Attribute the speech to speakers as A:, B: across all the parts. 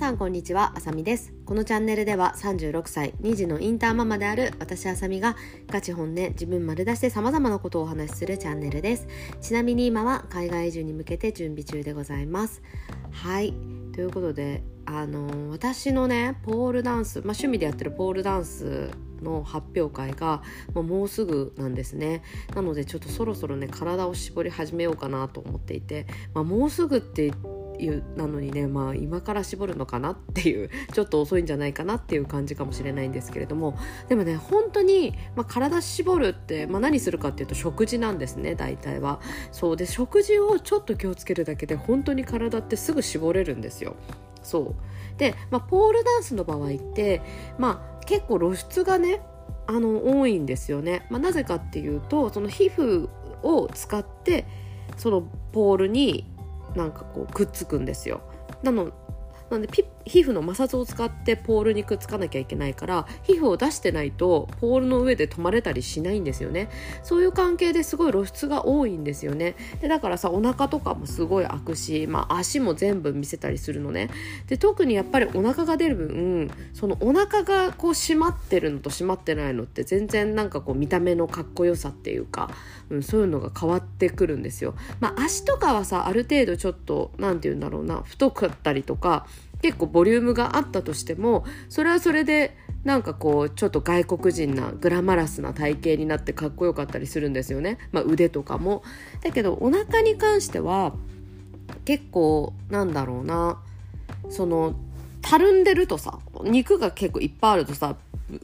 A: さんこんにちはあさみです。このチャンネルでは36歳2児のインターママである私あさみがガチ本音自分丸出しで様々なことをお話しするチャンネルです。ちなみに今は海外移住に向けて準備中でございます。はい。ということであの私のねポールダンス、まあ、趣味でやってるポールダンスの発表会がもうもうすぐなんですね。なのでちょっとそろそろね体を絞り始めようかなと思っていて、まあ、もうすぐっていうなのにねまあ今から絞るのかなっていう ちょっと遅いんじゃないかなっていう感じかもしれないんですけれどもでもね本当に、まあ、体絞るって、まあ、何するかっていうと食事なんですね大体は。そう。で食事をちょっと気をつけるだけで本当に体ってすぐ絞れるんですよ。そう。で、まあ、ポールダンスの場合って、まあ、結構露出がねあの多いんですよね、まあ、なぜかっていうとその皮膚を使ってそのポールになんかこうくっつくんですよ。なのなんでピッ皮膚の摩擦を使ってポールにくっつかなきゃいけないから皮膚を出してないとポールの上で止まれたりしないんですよね。そういう関係ですごい露出が多いんですよね。でだからさお腹とかもすごい開くし、まあ、足も全部見せたりするのね。で特にやっぱりお腹が出る分そのお腹がこう締まってるのと締まってないのって全然なんかこう見た目のかっこよさっていうか、うん、そういうのが変わってくるんですよ。まあ足とかはさある程度ちょっと何て言うんだろうな太かったりとか結構ボリュームがあったとしてもそれはそれでなんかこうちょっと外国人なグラマラスな体型になってかっこよかったりするんですよね、まあ、腕とかも。だけどお腹に関しては結構なんだろうなそのたるんでるとさ肉が結構いっぱいあるとさ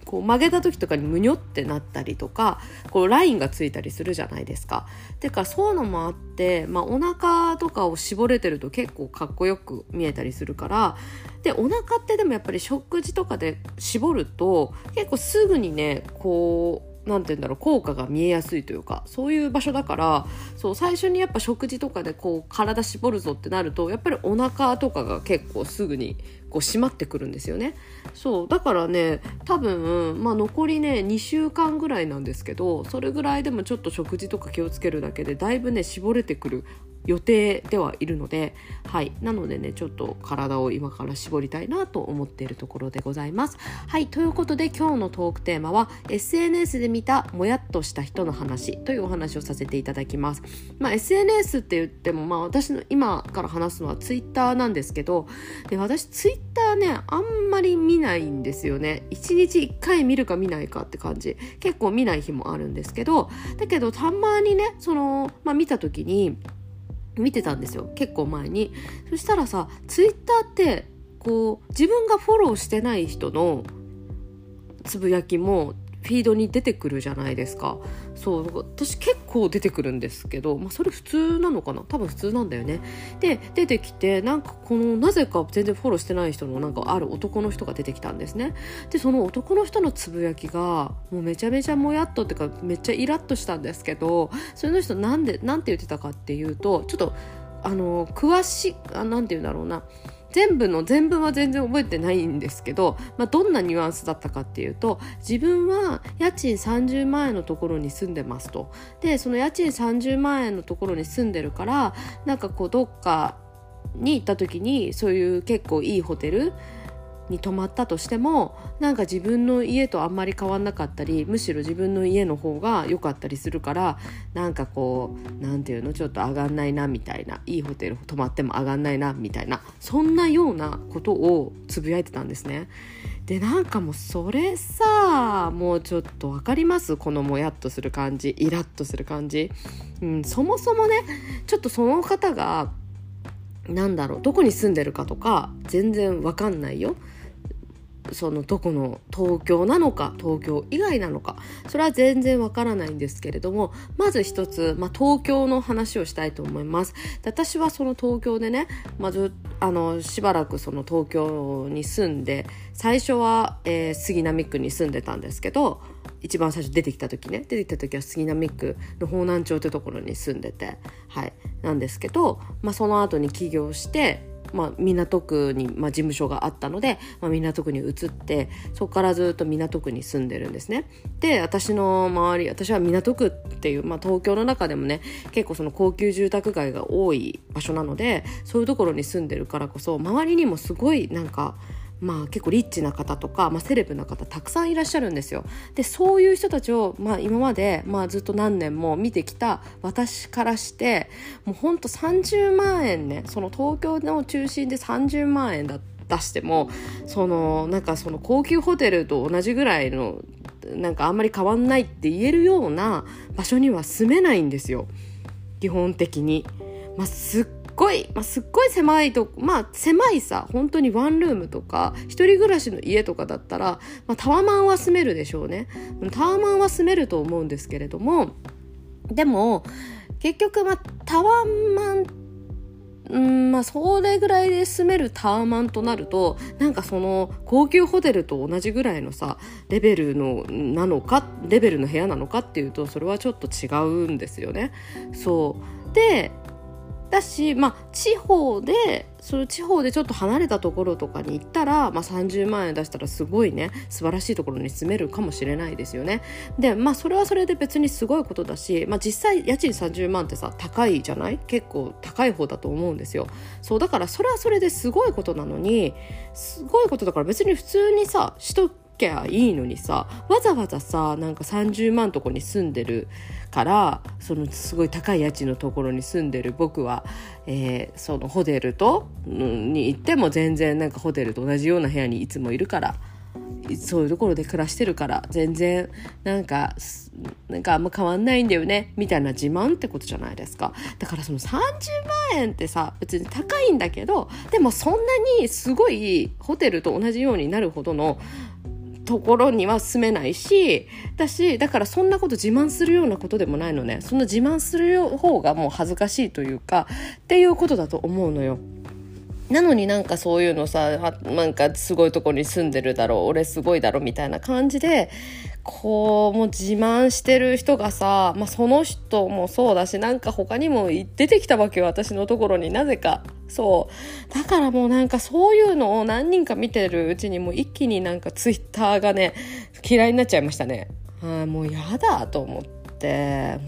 A: こう曲げた時とかにむにょってなったりとかこうラインがついたりするじゃないですか。てかそういうのもあって、まあ、お腹とかを絞れてると結構かっこよく見えたりするからでお腹ってでもやっぱり食事とかで絞ると結構すぐにねこう何て言うんだろう効果が見えやすいというかそういう場所だからそう最初にやっぱ食事とかでこう体絞るぞってなるとやっぱりお腹とかが結構すぐにこう締まってくるんですよね。そうだからね多分、まあ、残りね2週間ぐらいなんですけどそれぐらいでもちょっと食事とか気をつけるだけでだいぶね絞れてくる予定ではいるので、はい。なのでね、ちょっと体を今から絞りたいなと思っているところでございます。はい。ということで今日のトークテーマは SNS で見たもやっとした人の話というお話をさせていただきます。まあ SNS って言っても、まあ私の今から話すのは Twitter なんですけど、で、私 Twitter ね、あんまり見ないんですよね。1日1回見るか見ないかって感じ。結構見ない日もあるんですけど、だけどたまにね、その、まあ見た時に、見てたんですよ。結構前に。そしたらさツイッターってこう自分がフォローしてない人のつぶやきもフィードに出てくるじゃないですか。そう私結構出てくるんですけど、まあ、それ普通なのかな？多分普通なんだよね。で出てきてなんかこのなぜか全然フォローしてない人のなんかある男の人が出てきたんですね。でその男の人のつぶやきがもうめちゃめちゃもやっとっていうかめっちゃイラッとしたんですけどその人なんでなんて言ってたかっていうとちょっとあの詳しいあなんて言うんだろうな。全部の全文は全然覚えてないんですけど、まあ、どんなニュアンスだったかっていうと自分は家賃30万円のところに住んでますと。でその家賃30万円のところに住んでるからなんかこうどっかに行った時にそういう結構いいホテルに泊まったとしてもなんか自分の家とあんまり変わんなかったりむしろ自分の家の方が良かったりするからなんかこう何て言うのちょっと上がんないなみたいないいホテル泊まっても上がんないなみたいなそんなようなことをつぶやいてたんですね。でなんかもうそれさもうちょっと分かります？このもやっとする感じイラッとする感じ、うん、そもそもねちょっとその方がなんだろうどこに住んでるかとか全然わかんないよ。そのどこの東京なのか東京以外なのかそれは全然わからないんですけれどもまず一つ、まあ、東京の話をしたいと思います。私はその東京でね、まずあのしばらくその東京に住んで最初は、えー、杉並区に住んでたんですけど一番最初出てきた時ね出てきた時は杉並区の方南町ってところに住んでてはいなんですけど、まあ、その後に起業してまあ、港区に、まあ、事務所があったので、まあ、港区に移ってそこからずっと港区に住んでるんですね。で私の周り私は港区っていう、まあ、東京の中でもね結構その高級住宅街が多い場所なのでそういうところに住んでるからこそ周りにもすごいなんかまあ結構リッチな方とか、まあ、セレブな方たくさんいらっしゃるんですよ。でそういう人たちを、まあ、今まで、まあ、ずっと何年も見てきた私からしてもうほんと30万円ねその東京の中心で30万円だ出してもそのなんかその高級ホテルと同じぐらいのなんかあんまり変わんないって言えるような場所には住めないんですよ基本的に。まあ、すっごい、まあ、すっごい狭いと、まあ、狭いさ、本当にワンルームとか、一人暮らしの家とかだったら、まあ、タワマンは住めるでしょうね。タワマンは住めると思うんですけれども、でも、結局、まあ、タワマンうんまあそれぐらいで住めるタワマンとなるとなんかその高級ホテルと同じぐらいのさレベルのなのかレベルの部屋なのかっていうとそれはちょっと違うんですよね。そうでだし、まあ、地方でその地方でちょっと離れたところとかに行ったら、まあ、30万円出したらすごいね素晴らしいところに住めるかもしれないですよね。でまあそれはそれで別にすごいことだし、まあ、実際家賃30万ってさ高いじゃない？結構高い方だと思うんですよ。そうだからそれはそれですごいことなのにすごいことだから別に普通にさしときゃいいのにさわざわざさなんか30万とこに住んでるからそのすごい高い家賃のところに住んでる僕は、えー、そのホテルと、に行っても全然なんかホテルと同じような部屋にいつもいるからそういうところで暮らしてるから全然なんかなんかあんま変わんないんだよねみたいな自慢ってことじゃないですか。だからその30万円ってさ別に高いんだけどでもそんなにすごいホテルと同じようになるほどのところには住めないしだしだからそんなこと自慢するようなことでもないのねそんな自慢する方がもう恥ずかしいというかっていうことだと思うのよ。なのになんかそういうのさなんかすごいとこに住んでるだろう俺すごいだろみたいな感じでこうもう自慢してる人がさ、まあ、その人もそうだしなんか他にも出てきたわけよ私のところに。なぜか。そう。だからもうなんかそういうのを何人か見てるうちにもう一気になんかツイッターがね嫌いになっちゃいましたね。あもうやだと思って。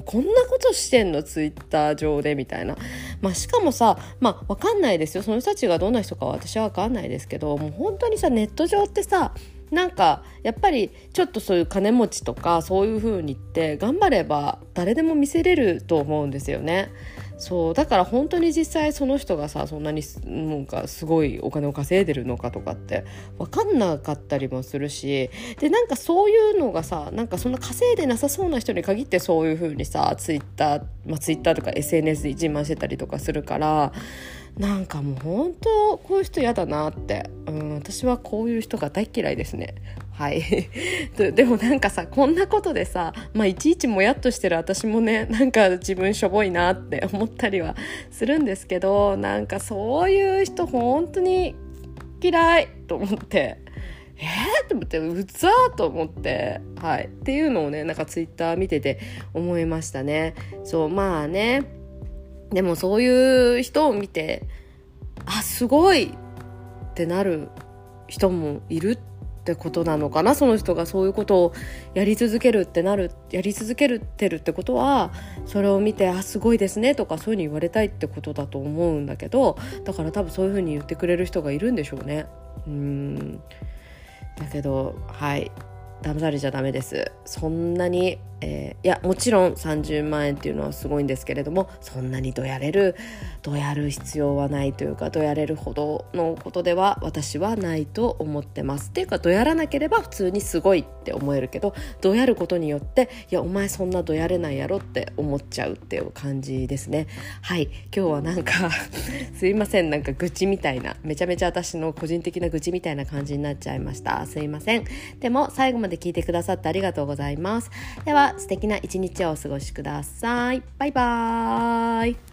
A: こんなことしてんの？ツイッター上でみたいな、まあ、しかもさまあ分かんないですよ。その人たちがどんな人かは私は分かんないですけどもう本当にさネット上ってさなんかやっぱりちょっとそういう金持ちとかそういう風にって頑張れば誰でも見せれると思うんですよね。そうだから本当に実際その人がさそんなになんかすごいお金を稼いでるのかとかって分かんなかったりもするしでなんかそういうのがさなんかそんな稼いでなさそうな人に限ってそういう風にさツイッター、まあ、ツイッターとか SNS で自慢してたりとかするからなんかもう本当こういう人嫌だなって、うん、私はこういう人が大嫌いですね。はい。でもなんかさこんなことでさまあいちいちもやっとしてる私もねなんか自分しょぼいなって思ったりはするんですけどなんかそういう人本当に嫌いと思って。えー、と思ってうざーと思って。はい。っていうのをねなんかツイッター見てて思いましたね。そうまあね。でもそういう人を見てあすごいってなる人もいるってことなのかな？その人がそういうことをやり続けるってなるやり続けるってるってことはそれを見て「あすごいですね」とかそういうふうに言われたいってことだと思うんだけどだから多分そういうふうに言ってくれる人がいるんでしょうね。うん。だけどはい。騙されちゃダメです。そんなにえー、いやもちろん30万円っていうのはすごいんですけれどもそんなにどやれるどやる必要はないというかどやれるほどのことでは私はないと思ってます。っていうかどやらなければ普通にすごいって思えるけどどやることによっていやお前そんなどやれないやろって思っちゃうっていう感じですね。はい。今日はなんか すいません。なんか愚痴みたいなめちゃめちゃ私の個人的な愚痴みたいな感じになっちゃいました。すいません。でも最後まで聞いてくださってありがとうございます。ではは素敵な一日をお過ごしください。バイバーイ。